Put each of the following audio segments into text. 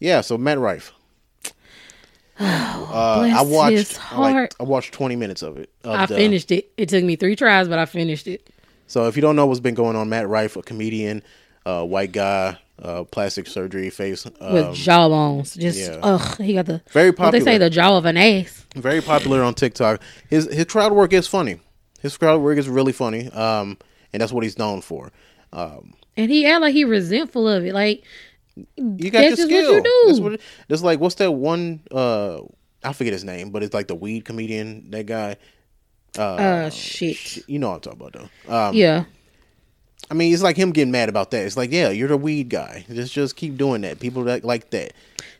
Yeah, so Matt Rife. Uh, I watched like. I watched 20 minutes of it. of I the- finished it. It took me three tries, but I finished it. So if you don't know what's been going on, Matt Rife, a comedian, uh, white guy, uh, plastic surgery face, With um, jawbones. Just yeah. ugh, he got the Very What they say, the jaw of an ass. very popular on TikTok. His his crowd work is funny. His crowd work is really funny. Um, and that's what he's known for. Um, And he act like he resentful of it. Like you got That's the what skill. you do. That's what it, that's like. What's that one? Uh, I forget his name, but it's like the weed comedian. That guy. uh shit. You know what I'm talking about though. Um, Yeah. I mean, it's like him getting mad about that. It's like, yeah, you're the weed guy. Just just keep doing that. People that like that.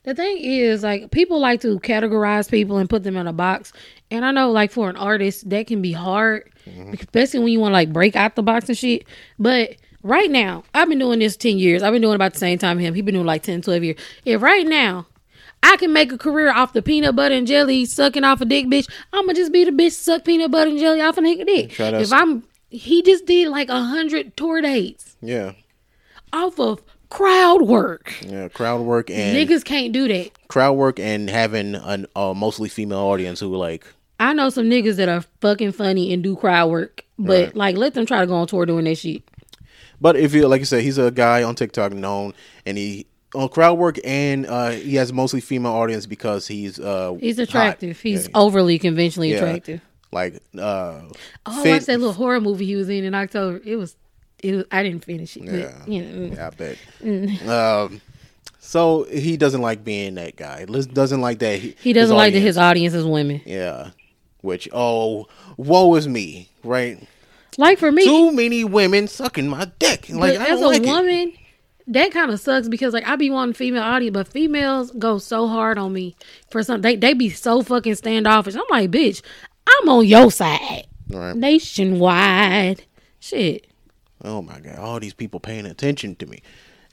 The thing is, like, people like to categorize people and put them in a box. And I know, like, for an artist, that can be hard, Mm-hmm. especially when you want to, like, break out the box and shit. But right now, I've been doing this 10 years. I've been doing about the same time him. He's been doing like 10, 12 years. If right now, I can make a career off the peanut butter and jelly sucking off a dick, bitch, I'm going to just be the bitch suck peanut butter and jelly off a nigga dick. If I'm, he just did like a hundred tour dates Yeah, off of crowd work. yeah. Crowd work and Niggas can't do that. crowd work and having an uh, mostly female audience who like I know some niggas that are fucking funny and do crowd work, but Right. like let them try to go on tour doing that shit. But if you like I said, he's a guy on TikTok known, and he on crowd work, and uh, he has mostly female audience because he's uh He's hot. attractive. He's Yeah. overly conventionally Yeah. attractive. like uh Oh, I fit- watched that little horror movie he was in in October. It was, it was. I didn't finish it. Yeah. But, you know, Yeah, I bet. Mm. um, so he doesn't like being that guy. Doesn't like that. he his doesn't like that his audience is women. Yeah, which oh, woe is me, right? Like for me, Too many women sucking my dick. Like I as don't a like it. woman, that kind of sucks because like I be wanting female audience, but females go so hard on me for some. They they be so fucking standoffish. I'm like, bitch, I'm on your side, Right. nationwide. Shit. Oh my god, all these people paying attention to me.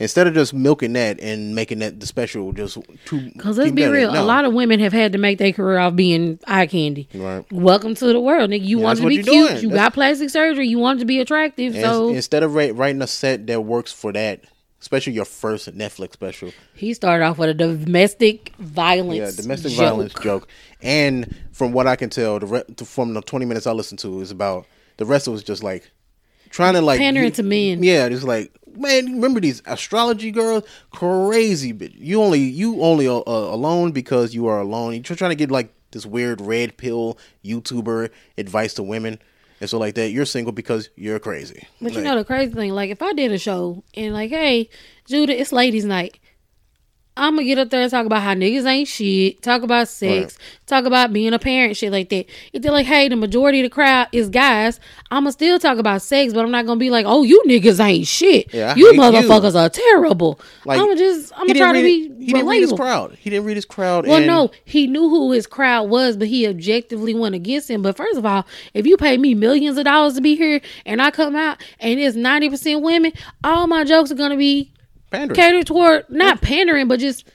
Instead of just milking that and making that the special, just too. Cause let's be real, a lot of women have had to make their career off being eye candy. Right. Welcome to the world, nigga. You Yeah, want to be cute. doing. You That's- got plastic surgery. You want to be attractive. And so instead of writing a set that works for that, especially your first Netflix special, he started off with a domestic violence. yeah, domestic joke. violence joke, and from what I can tell, the re- from the twenty minutes I listened to is about the rest of was just like trying to like Pandering you- to men. Yeah, just like man, remember these astrology girls? Crazy bitch. You only you only uh, uh, alone because you are alone. You're trying to get like this weird red pill YouTuber advice to women and so like that. You're single because you're crazy. But you know the crazy thing, like if I did a show and like, hey, Judah, it's ladies' night. I'm gonna get up there and talk about how niggas ain't shit, talk about sex, talk about being a parent, shit like that. If they're like, hey, the majority of the crowd is guys, I'm gonna still talk about sex, but I'm not gonna be like, oh, you niggas ain't shit. Yeah, you hate you. motherfuckers are terrible. Like, I'm gonna just, I'm gonna try to be He didn't read his crowd. He didn't read his crowd. Well, and no, he knew who his crowd was, but he objectively went against him. But first of all, if you pay me millions of dollars to be here and I come out and it's 90% women, all my jokes are to be pandering. catered toward, not pandering, but just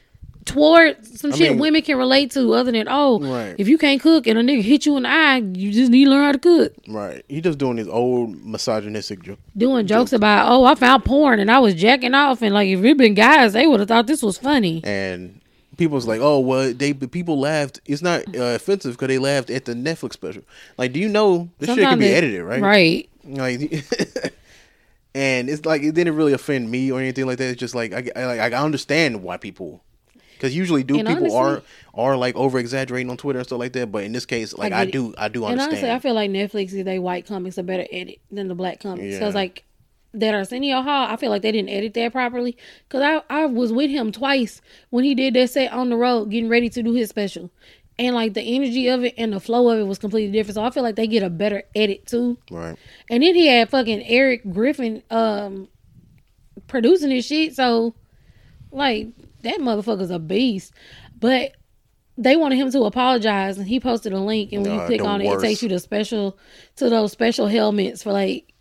toward some I shit mean- women can relate to other than, oh, Right. if you can't cook and a nigga hit you in the eye, you just need to learn how to cook. Right. He just doing his old misogynistic joke. Doing jokes about, oh, I found porn and I was jacking off. And like, if it been guys, they would have thought this was funny. And people's like, oh, well, they people laughed. It's not uh, offensive because they laughed at the Netflix special. Like, do you know this shit can be it- edited, right? Right. Like, and it's like it didn't really offend me or anything like that. It's just like I, I I understand why people. Because usually, do And people are honestly- are like over exaggerating on Twitter and stuff like that? But in this case, like I I, do, I do understand. And honestly, I feel like Netflix is they white comics are better edit than the black comics. Yeah. Because like that Arsenio Hall, I feel like they didn't edit that properly. Because I I was with him twice when he did that set on the road, getting ready to do his special, and like the energy of it and the flow of it was completely different. So I feel like they get a better edit too. right. And then he had fucking Eric Griffin um producing his shit. So like that motherfucker's a beast. But they wanted him to apologize and he posted a link and when you click on it, worst. it takes you to special to those special helmets for like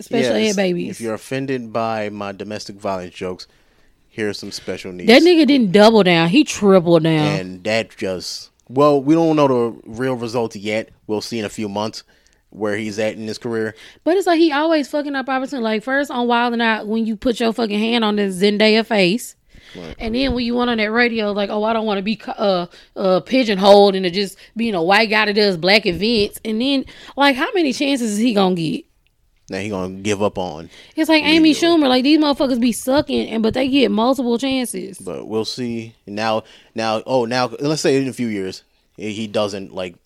special Yes, ed babies. If you're offended by my domestic violence jokes, here's some special needs. that nigga didn't double down, he tripled down. and that just well, we don't know the real results yet. We'll see in a few months where he's at in his career. But it's like he always fucking up opportunity. Like first on Wild and Out when you put your fucking hand on this Zendaya face. And then when you went on that radio, like, oh, I don't want to be uh, uh, pigeonholed into just being a white guy that does black events. And then, like, how many chances is he gonna get? Now he gonna give up on. It's like Amy Schumer, like these motherfuckers be sucking, and but they get multiple chances. But we'll see. Now, now, oh, now, let's say in a few years he doesn't like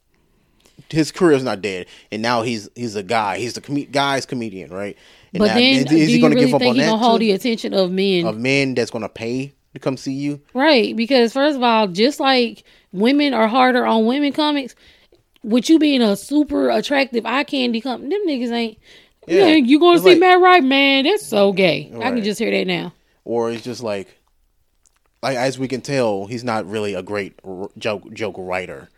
his career's not dead, and now he's he's a guy. He's the com- guy's comedian, right? And but now, then, is, do is he you gonna really give up on that gonna hold too? the attention of men? of men that's gonna pay to come see you? Right, because first of all, just like women are harder on women comics, with you being a super attractive eye candy company, them niggas ain't. Yeah, Yeah. you gonna see like- Matt Rife, man? That's so gay. I can just hear that now. Or it's just like, like as we can tell, he's not really a great r- joke joke writer.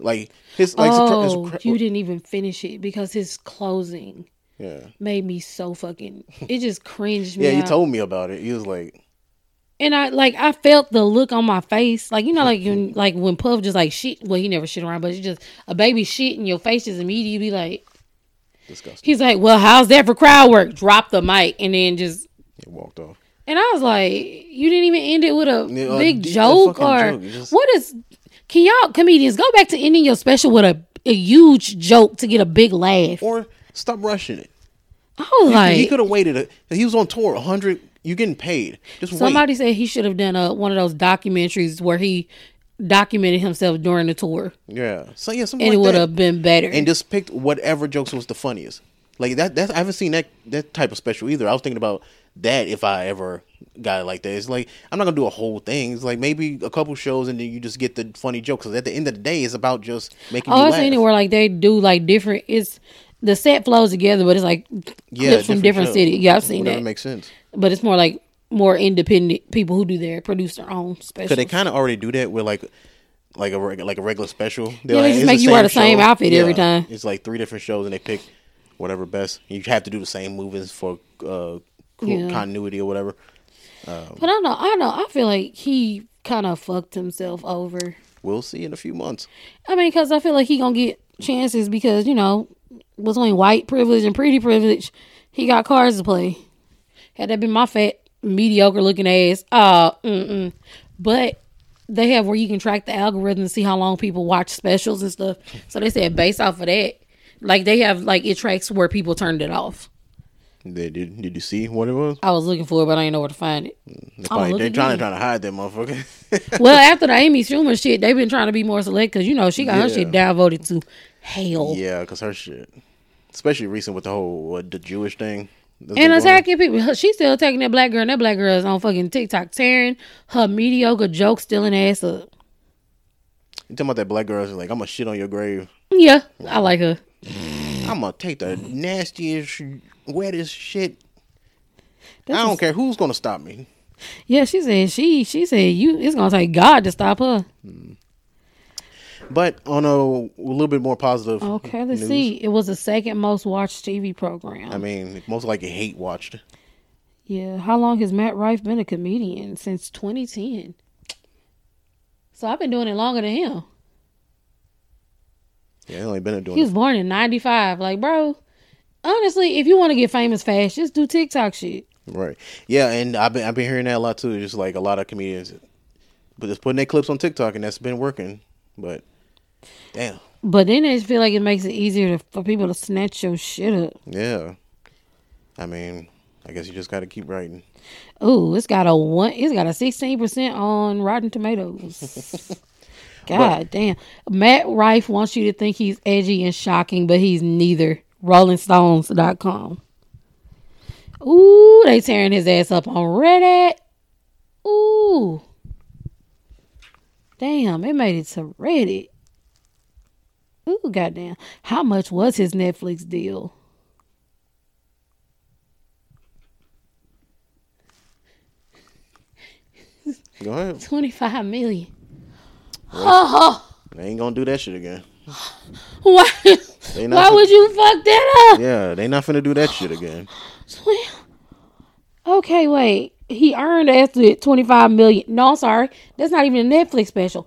Like his like his cra- his oh, you didn't even finish it because his closing yeah made me so fucking. It just cringed me. yeah. You told me about it. He was like, And I like I felt the look on my face, like you know, like when like when Puff just like shit. Well, he never shit around, but it's just a baby shit, in your face just immediately be like, disgusting. he's like, "Well, how's that for crowd work?" Drop the mic, and then just, He walked off. and I was like, you didn't even end it with a Yeah, uh, big deep- a joke or joke. Just- what is? Can y'all comedians go back to ending your special with a, a huge joke to get a big laugh? Or stop rushing it. I was he like, could have waited. A, he was on tour. hundred. You getting paid? Just somebody said he should have done a one of those documentaries where he documented himself during the tour. Yeah. So yeah, something and it would have been better. and just picked whatever jokes was the funniest. Like that. That I haven't seen that that type of special either. I was thinking about that if I ever got it like that. It's like I'm not gonna do a whole thing. It's like maybe a couple shows and then you just get the funny jokes. Because at the end of the day, it's about just making Oh, you I've seen it where like they do like different. It's the set flows together, but it's like yeah, clips from different shows. cities. Yeah, I've seen Whatever that. makes sense. but it's more like more independent people who do their produce their own specials. Cause they kind of already do that with like. Like a like a regular special. They're Yeah, they just it's make you wear the same show. outfit every time. It's like three different shows, and they pick whatever best. You have to do the same movements for uh, Yeah. continuity or whatever. but I know, I know, I feel like he kind of fucked himself over. We'll see in a few months. I mean, because I feel like he gonna get chances because you know between white privilege and pretty privilege, he got cards to play. Had that been my fat mediocre looking ass, uh, mm-mm. but they have where you can track the algorithm and see how long people watch specials and stuff. So they said based off of that, like they have like it tracks where people turned it off. They did. Did you see what it was? I was looking for it, but I didn't know where to find it. They're, probably, they're trying trying to hide that motherfucker. well, after the Amy Schumer shit, they've been trying to be more select because you know she got her shit downvoted to hell. yeah, because her shit, especially recent with the whole what, the Jewish thing. That's And attacking people. She's still attacking that black girl. And that black girl is on fucking TikTok tearing her mediocre joke stealing ass up. You talking about that black girl? Like, I'm gonna shit on your grave. Yeah, I like her. I'm gonna take the nastiest, wettest shit. That's I don't care who's gonna stop me. Yeah, she said she she said you it's gonna take God to stop her. Mm. But on a, a little bit more positive. Okay, let's news, see. It was the second most watched TV program. I mean, most likely hate watched. yeah, how long has Matt Rife been a comedian? Since 2010. So I've been doing it longer than him. Yeah, he only been doing He it. was born in 95. Like, bro, honestly, if you want to get famous fast, just do TikTok shit. Right. Yeah, and I've been I've been hearing that a lot too. Just like a lot of comedians, but just putting their clips on TikTok, and that's been working. But damn, But then I just feel like it makes it easier to, for people to snatch your shit up. yeah. I mean, I guess you just got to keep writing. Ooh, it's got a one. It's got a sixteen percent on Rotten Tomatoes. God damn. Matt Rife wants you to think he's edgy and shocking, but he's neither. RollingStones.com. Ooh, they tearing his ass up on Reddit. Ooh. Damn, it made it to Reddit. Ooh, goddamn. How much was his Netflix deal? Go ahead. 25 million. Oh, oh, They ain't gonna do that shit again. Why, They not. why fin- would you fuck that up? yeah, they not finna do that shit again. Okay, wait. He earned estimate 25 million. No, I'm sorry. That's not even a Netflix special.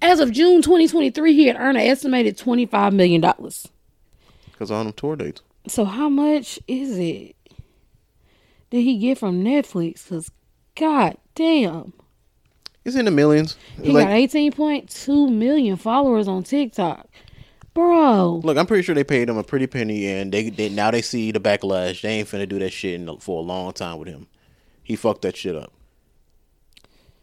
As of June 2023, he had earned an estimated 25 million dollars. Cause on them tour dates. So how much is it? Did he get from Netflix? Cause god damn. It's in the millions. He Like, got 18.2 million followers on TikTok. Bro, look, I'm pretty sure they paid him a pretty penny, and they, they now they see the backlash. They ain't finna do that shit in, for a long time with him. He fucked that shit up.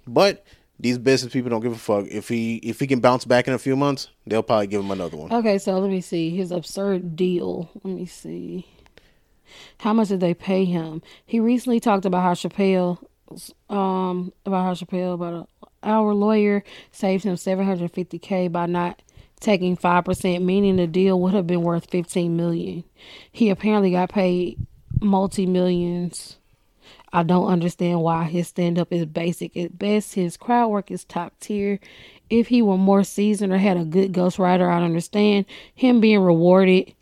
But these business people don't give a fuck. If he if he can bounce back in a few months, they'll probably give him another one. Okay, so let me see his absurd deal. Let me see. How much did they pay him? He recently talked about how Chappelle, um, about how Chappelle, about a, our lawyer saved him seven hundred fifty k by not taking five percent, meaning the deal would have been worth fifteen million. He apparently got paid multi millions. I don't understand why his stand up is basic at best. His crowd work is top tier. If he were more seasoned or had a good ghostwriter, I'd understand him being rewarded,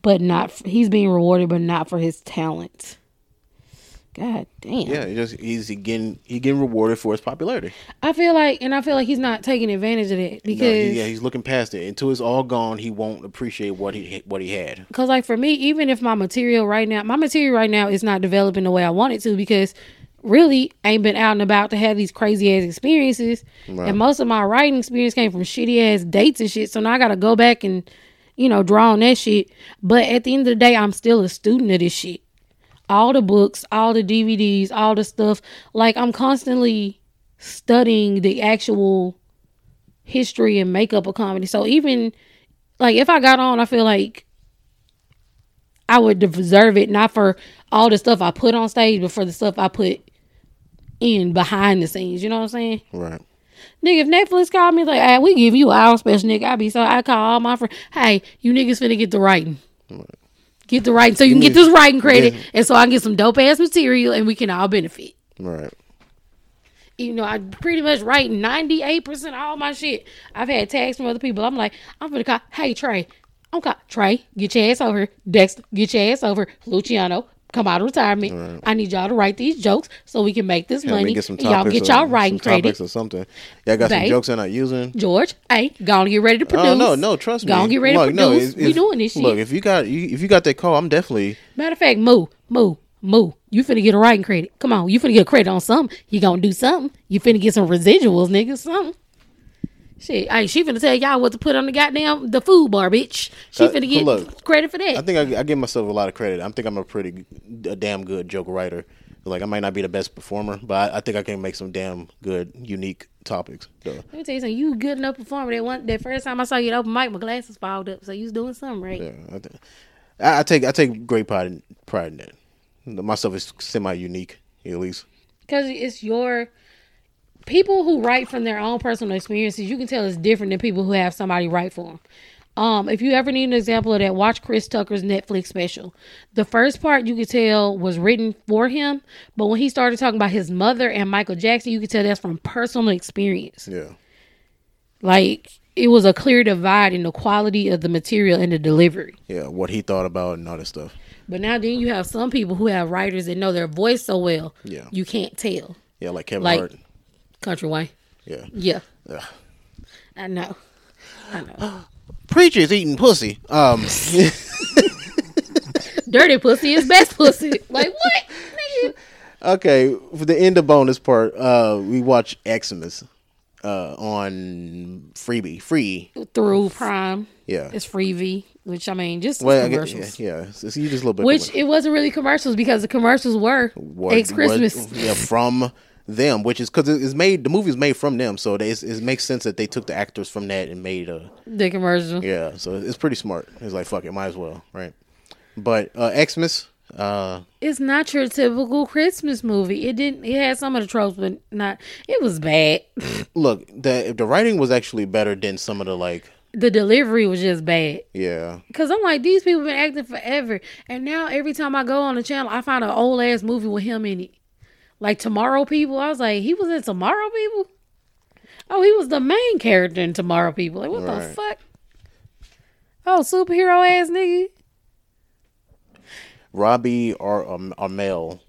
but not he's being rewarded, but not for his talent. God damn. Yeah, he just he's he getting he getting rewarded for his popularity. I feel like, and I feel like he's not taking advantage of that No, because, he- yeah, he's looking past it. Until it's all gone, he won't appreciate what he what he had. Cause like for me, even if my material right now, my material right now is not developing the way I want it to, because really ain't been out and about to have these crazy ass experiences, Right. and most of my writing experience came from shitty ass dates and shit. So now I got to go back and you know draw on that shit. But at the end of the day, I'm still a student of this shit. All the books, all the DVDs, all the stuff. Like I'm constantly studying the actual history and makeup of comedy. So even like if I got on, I feel like I would deserve it not for all the stuff I put on stage, but for the stuff I put in behind the scenes. You know what I'm saying? Right. Nigga, if Netflix called me like, hey, we give you our special, nigga, I'd be so I call all my friends, hey, you niggas finna get the writing. Get the writing so you can get this writing credit and so I can get some dope ass material and we can all benefit. Right. You know, I pretty much write 98% of all my shit. I've had tags from other people. I'm like, I'm gonna call, hey Trey, I'm call Trey, get your ass over here. Dexter, get your ass over. Luciano, come out of retirement. I need y'all to write these jokes so we can make this me money. get and y'all get y'all writing some topics credit. or something. Yeah, I got some jokes I'm not using. George, hey, go on get ready to produce. Oh no, no, trust me. Go on get ready Look, to no, produce. if- we doing this shit. Look, if you got you, if you got that call, I'm definitely Matter of fact, moo, moo, moo. You finna get a writing credit. Come on, you finna get a credit on something. You gonna do something. You finna get some residuals, nigga. Something. Shit, hey, she finna tell y'all what to put on the goddamn the food bar, bitch. She Uh, finna get look, credit for that. I think I, I give myself a lot of credit. I think I'm a pretty, a damn good joke writer. Like I might not be the best performer, but I, I think I can make some damn good, unique topics. Let me tell you something. You good enough performer. That one, that first time I saw you at open mic, my glasses fogged up. So you was doing something right. yeah, I, think, I, I take I take great pride in pride in that. My stuff is semi unique, at least. Because it's your people who write from their own personal experiences. You can tell it's different than people who have somebody write for them. Um, if you ever need an example of that, watch Chris Tucker's Netflix special. The first part you could tell was written for him, but when he started talking about his mother and Michael Jackson, you could tell that's from personal experience. Yeah, Like it was a clear divide in the quality of the material and the delivery. yeah. What he thought about and all that stuff. But now then you have some people who have writers that know their voice so well, Yeah. you can't tell. Yeah, like Kevin Like- Hart. Kountry Wayne. Yeah. Yeah. Ugh. I know. I know. Preachers eating pussy. Um, Dirty pussy is best pussy. Like what? Okay, for the end of bonus part, uh, we watch EXmas uh, on Freevee. Free. Through Prime. Yeah. It's Freevee, which I mean, just Well, I guess, commercials. yeah, yeah. It's, it's just a little bit. Which it wasn't really commercials because the commercials were what- ex Christmas. what- yeah, from them, which is because it's made. The movie's made from them, so they, it makes sense that they took the actors from that and made a. The commercial. Yeah, so it's pretty smart. It's like fuck it, might as well, right? But uh, EXmas, uh, It's not your typical Christmas movie. It didn't. It had some of the tropes, but not. It was bad. look, the the writing was actually better than some of the like, the delivery was just bad. yeah, Cause I'm like, these people been acting forever, and now every time I go on the channel, I find an old ass movie with him in it. Like Tomorrow People, I was like, he was in Tomorrow People. Oh, he was the main character in Tomorrow People. Like, what the fuck? Oh, superhero ass nigga. Robbie Ar- um, Amell,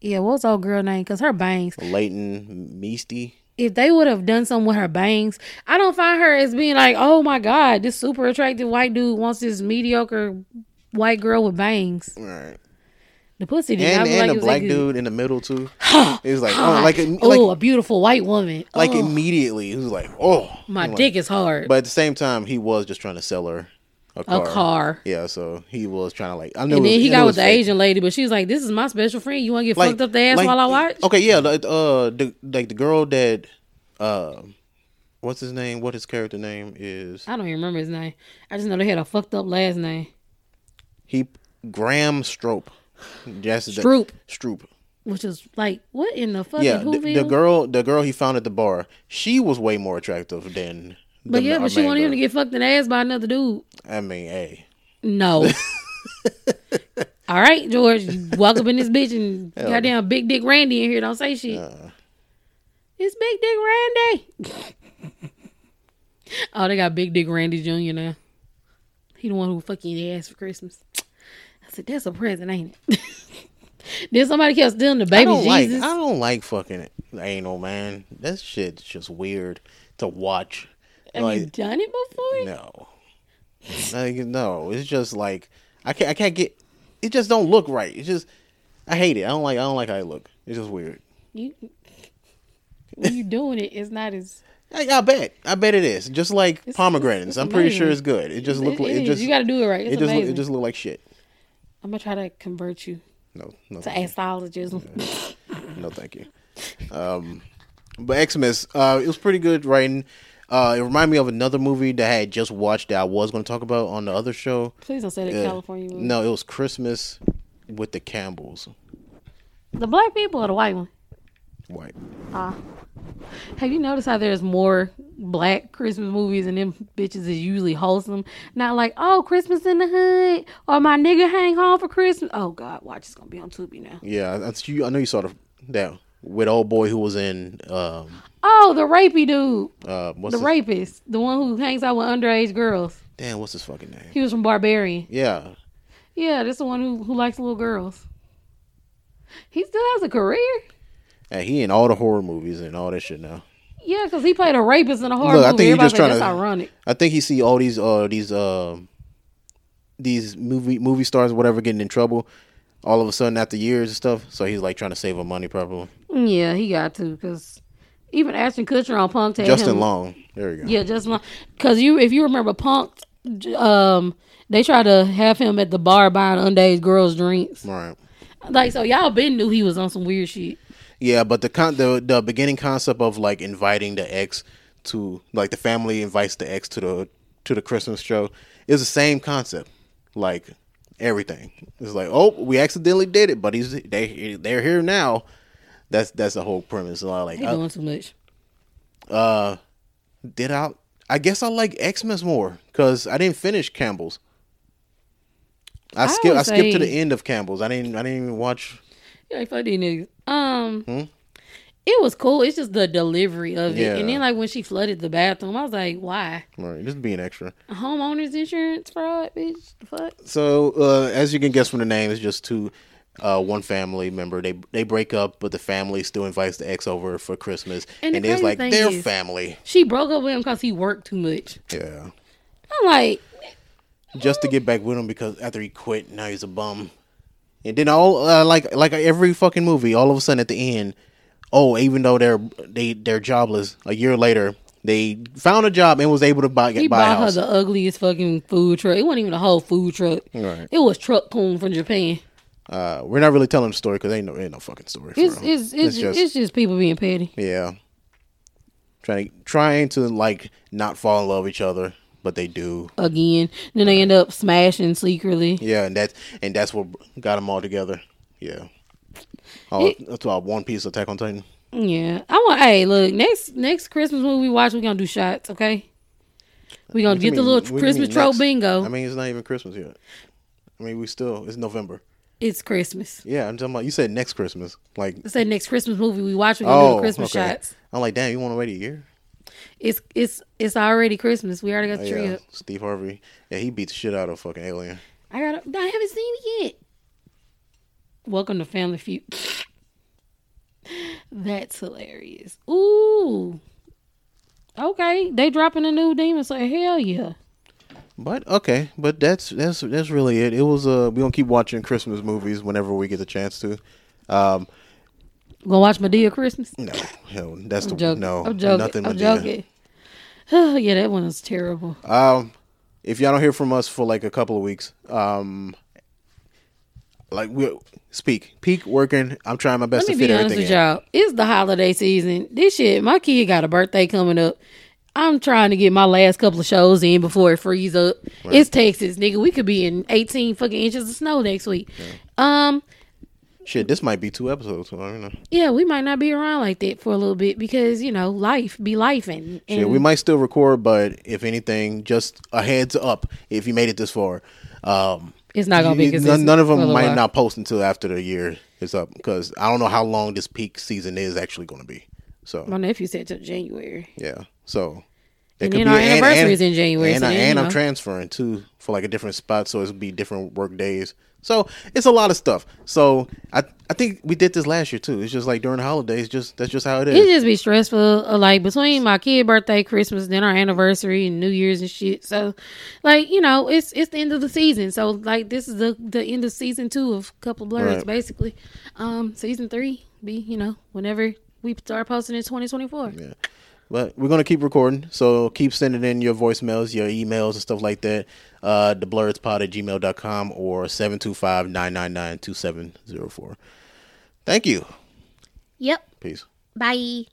Yeah, what's old girl name? Cause her bangs. Leighton Meester. If they would have done something with her bangs, I don't find her as being like, oh my god, this super attractive white dude wants this mediocre white girl with bangs. All right. The pussy did and and like the black good. dude in the middle too. It was like oh, like a- oh, a beautiful white woman. like oh, immediately. It was like oh, my I'm like- dick is hard. But at the same time, he was just trying to sell her a car. a car. Yeah, so he was trying to like. I knew. And then was- he got with the fake. Asian lady, but she was like, "This is my special friend. You want to get Like- fucked up the ass like- while I watch?" Okay, yeah, the, uh, the like the girl that, uh, what's his name? What his character name is? I don't even remember his name. I just know they had a fucked up last name. He Graham Stroop. The- Stroop, Stroop. which is like, what in the fucking Yeah, the, the girl, the girl he found at the bar, she was way more attractive than. but yeah, but she wanted him to get fucked in the ass by another dude. I mean, hey, No. All right, George, walk up in this bitch and Hell goddamn big dick Randy in here. Don't say shit. uh, It's big dick Randy. oh, they got big dick Randy Jr. now. He the one who fucking ass for Christmas. I said, that's a present, ain't it? then somebody kept stealing the I baby don't like. Jesus. I don't like fucking anal, man. That shit's just weird to watch. Have you done it before? no, like, no, it's just like I can't. I can't get. It just don't look right. It's just. I hate it. I don't like. I don't like how it look. It's just weird. You, when you doing it, it's not as. I, I bet. I bet it is. Just like It's- pomegranates. it's I'm pretty sure it's good. It just look it like it is. just. you got to do it right. It's it just amazing. it just look like shit. I'm gonna try to convert you No, no, to astrologism. you. no, thank you. Um, but EXmas, uh, it was pretty good writing. Uh, it reminded me of another movie that I had just watched that I was going to talk about on the other show. Please don't say that Yeah. California movie. No, it was Christmas with the Campbells. The black people or the white one? White. Ah. Have you noticed how there's more black Christmas movies and them bitches is usually wholesome? Not like, oh, Christmas in the hood or my nigga hang home for Christmas. Oh God, watch it's gonna be on Tubi now. Yeah, that's you. I know you saw the, that with old boy who was in um Oh, the rapey dude, uh what's the his, rapist, the one who hangs out with underage girls. damn what's his fucking name? He was from Barbarian. Yeah, Yeah, that's the one who who likes little girls. He still has a career. And he in all the horror movies and all that shit now. Yeah, because he played a rapist in a horror Look, I think he Everybody just trying that's ironic. I think he see all these uh these um these movie movie stars whatever getting in trouble all of a sudden after years and stuff. So he's like trying to save him money probably. Yeah, he got to because even Ashton Kutcher on Punk Justin him. Long. There you go. Yeah, Justin Long. Because you, if you remember Punk, um, they tried to have him at the bar buying underage girls drinks. Right. Like so, y'all been knew he was on some weird shit. Yeah, but the con the the beginning concept of like inviting the ex to like the family invites the ex to the to the Christmas show is the same concept. Like everything. It's like, oh, we accidentally did it, but he's they they're here now. That's that's the whole premise. So I like I- doing too much. uh did I I guess I like EXmas more because I didn't finish Campbell's. I I skipped I skipped to the end of Campbell's. I didn't I didn't even watch Yeah, fuck these niggas. Um, Hmm? it was cool. It's just the delivery of it, Yeah. and then like when she flooded the bathroom, I was like, why? right, just being extra. Homeowners insurance fraud, bitch. The fuck. So, uh, as you can guess from the name, it's just two, uh, one family member. They they break up, but the family still invites the ex over for Christmas, And and, it's like their is- family. She broke up with him because he worked too much. Yeah, I'm like, just to get back with him because after he quit, now he's a bum. And then all uh, like like every fucking movie, all of a sudden at the end, oh, even though they're they they're jobless, a year later they found a job and was able to buy he buy a bought her the ugliest fucking food truck. It wasn't even a whole food truck. Right. It was truck coon from Japan. Uh, we're not really telling the story because ain't no ain't no fucking story. For It's real. it's it's, just, it's just people being petty. Yeah. Trying trying to like not fall in love with each other, but they do. Again, then they end up smashing secretly. Yeah, and that's and that's what got them all together. Yeah. Oh, that's why One Piece Attack on Titan. Yeah, I want. Hey, look, next next Christmas movie we watch, we gonna do shots. Okay, we gonna What get the mean- little Christmas next? bingo. I mean, it's not even Christmas yet. I mean, we still it's November. it's Christmas. Yeah, I'm talking about. You said next Christmas. Like, I said next Christmas movie we watch, we gonna do oh, the Christmas okay. shots. I'm like, damn, you want to wait a year? It's it's it's already Christmas. We already got the tree yeah, up. Steve Harvey. Yeah, he beat the shit out of fucking Alien. I got. I haven't seen it yet. Welcome to Family Feud. That's hilarious. Ooh. Okay, they dropping a new Demon so Hell yeah. But okay, but that's that's that's really it. It was uh we gonna keep watching Christmas movies whenever we get the chance to. Um, Gonna watch Madea Christmas? no, hell, that's the I'm joking. no, I'm joking. nothing. I'm Madea. joking. yeah, that one was terrible. Um, if y'all don't hear from us for like a couple of weeks, um, like we speak peak working. I'm trying my best Let to me fit be honest everything with in. y'all. It's the holiday season. This shit, my kid got a birthday coming up. I'm trying to get my last couple of shows in before it freezes up. It's Texas, nigga. We could be in 18 fucking inches of snow next week. Um, Shit, this might be two episodes. I don't know. yeah, we might not be around like that for a little bit because you know life be life and, and Shit, we might still record, but if anything, just a heads up if you made it this far. Um, it's not gonna be you- none, none of them might while. not post until after the year is up because I don't know how long this peak season is actually going to be. So My nephew said till January. yeah, so it And could then be- our anniversary is in January, and, so I, and I'm know. transferring too for like a different spot, so it'll be different work days. So it's a lot of stuff. So I I think we did this last year too. It's just like during the holidays, just that's just how it is. It just be stressful, uh, like between my kid birthday, Christmas, then our anniversary and New Year's and shit. So, like you know, it's it's the end of the season. So like this is the the end of season two of Couple Blerdz, Right. basically. Um, season three be you know whenever we start posting in twenty twenty four. Yeah. But we're gonna keep recording, so keep sending in your voicemails, your emails and stuff like that. Uh the blerdzpod at gmail.com or 725-999-2704. Thank you. Yep. Peace. Bye.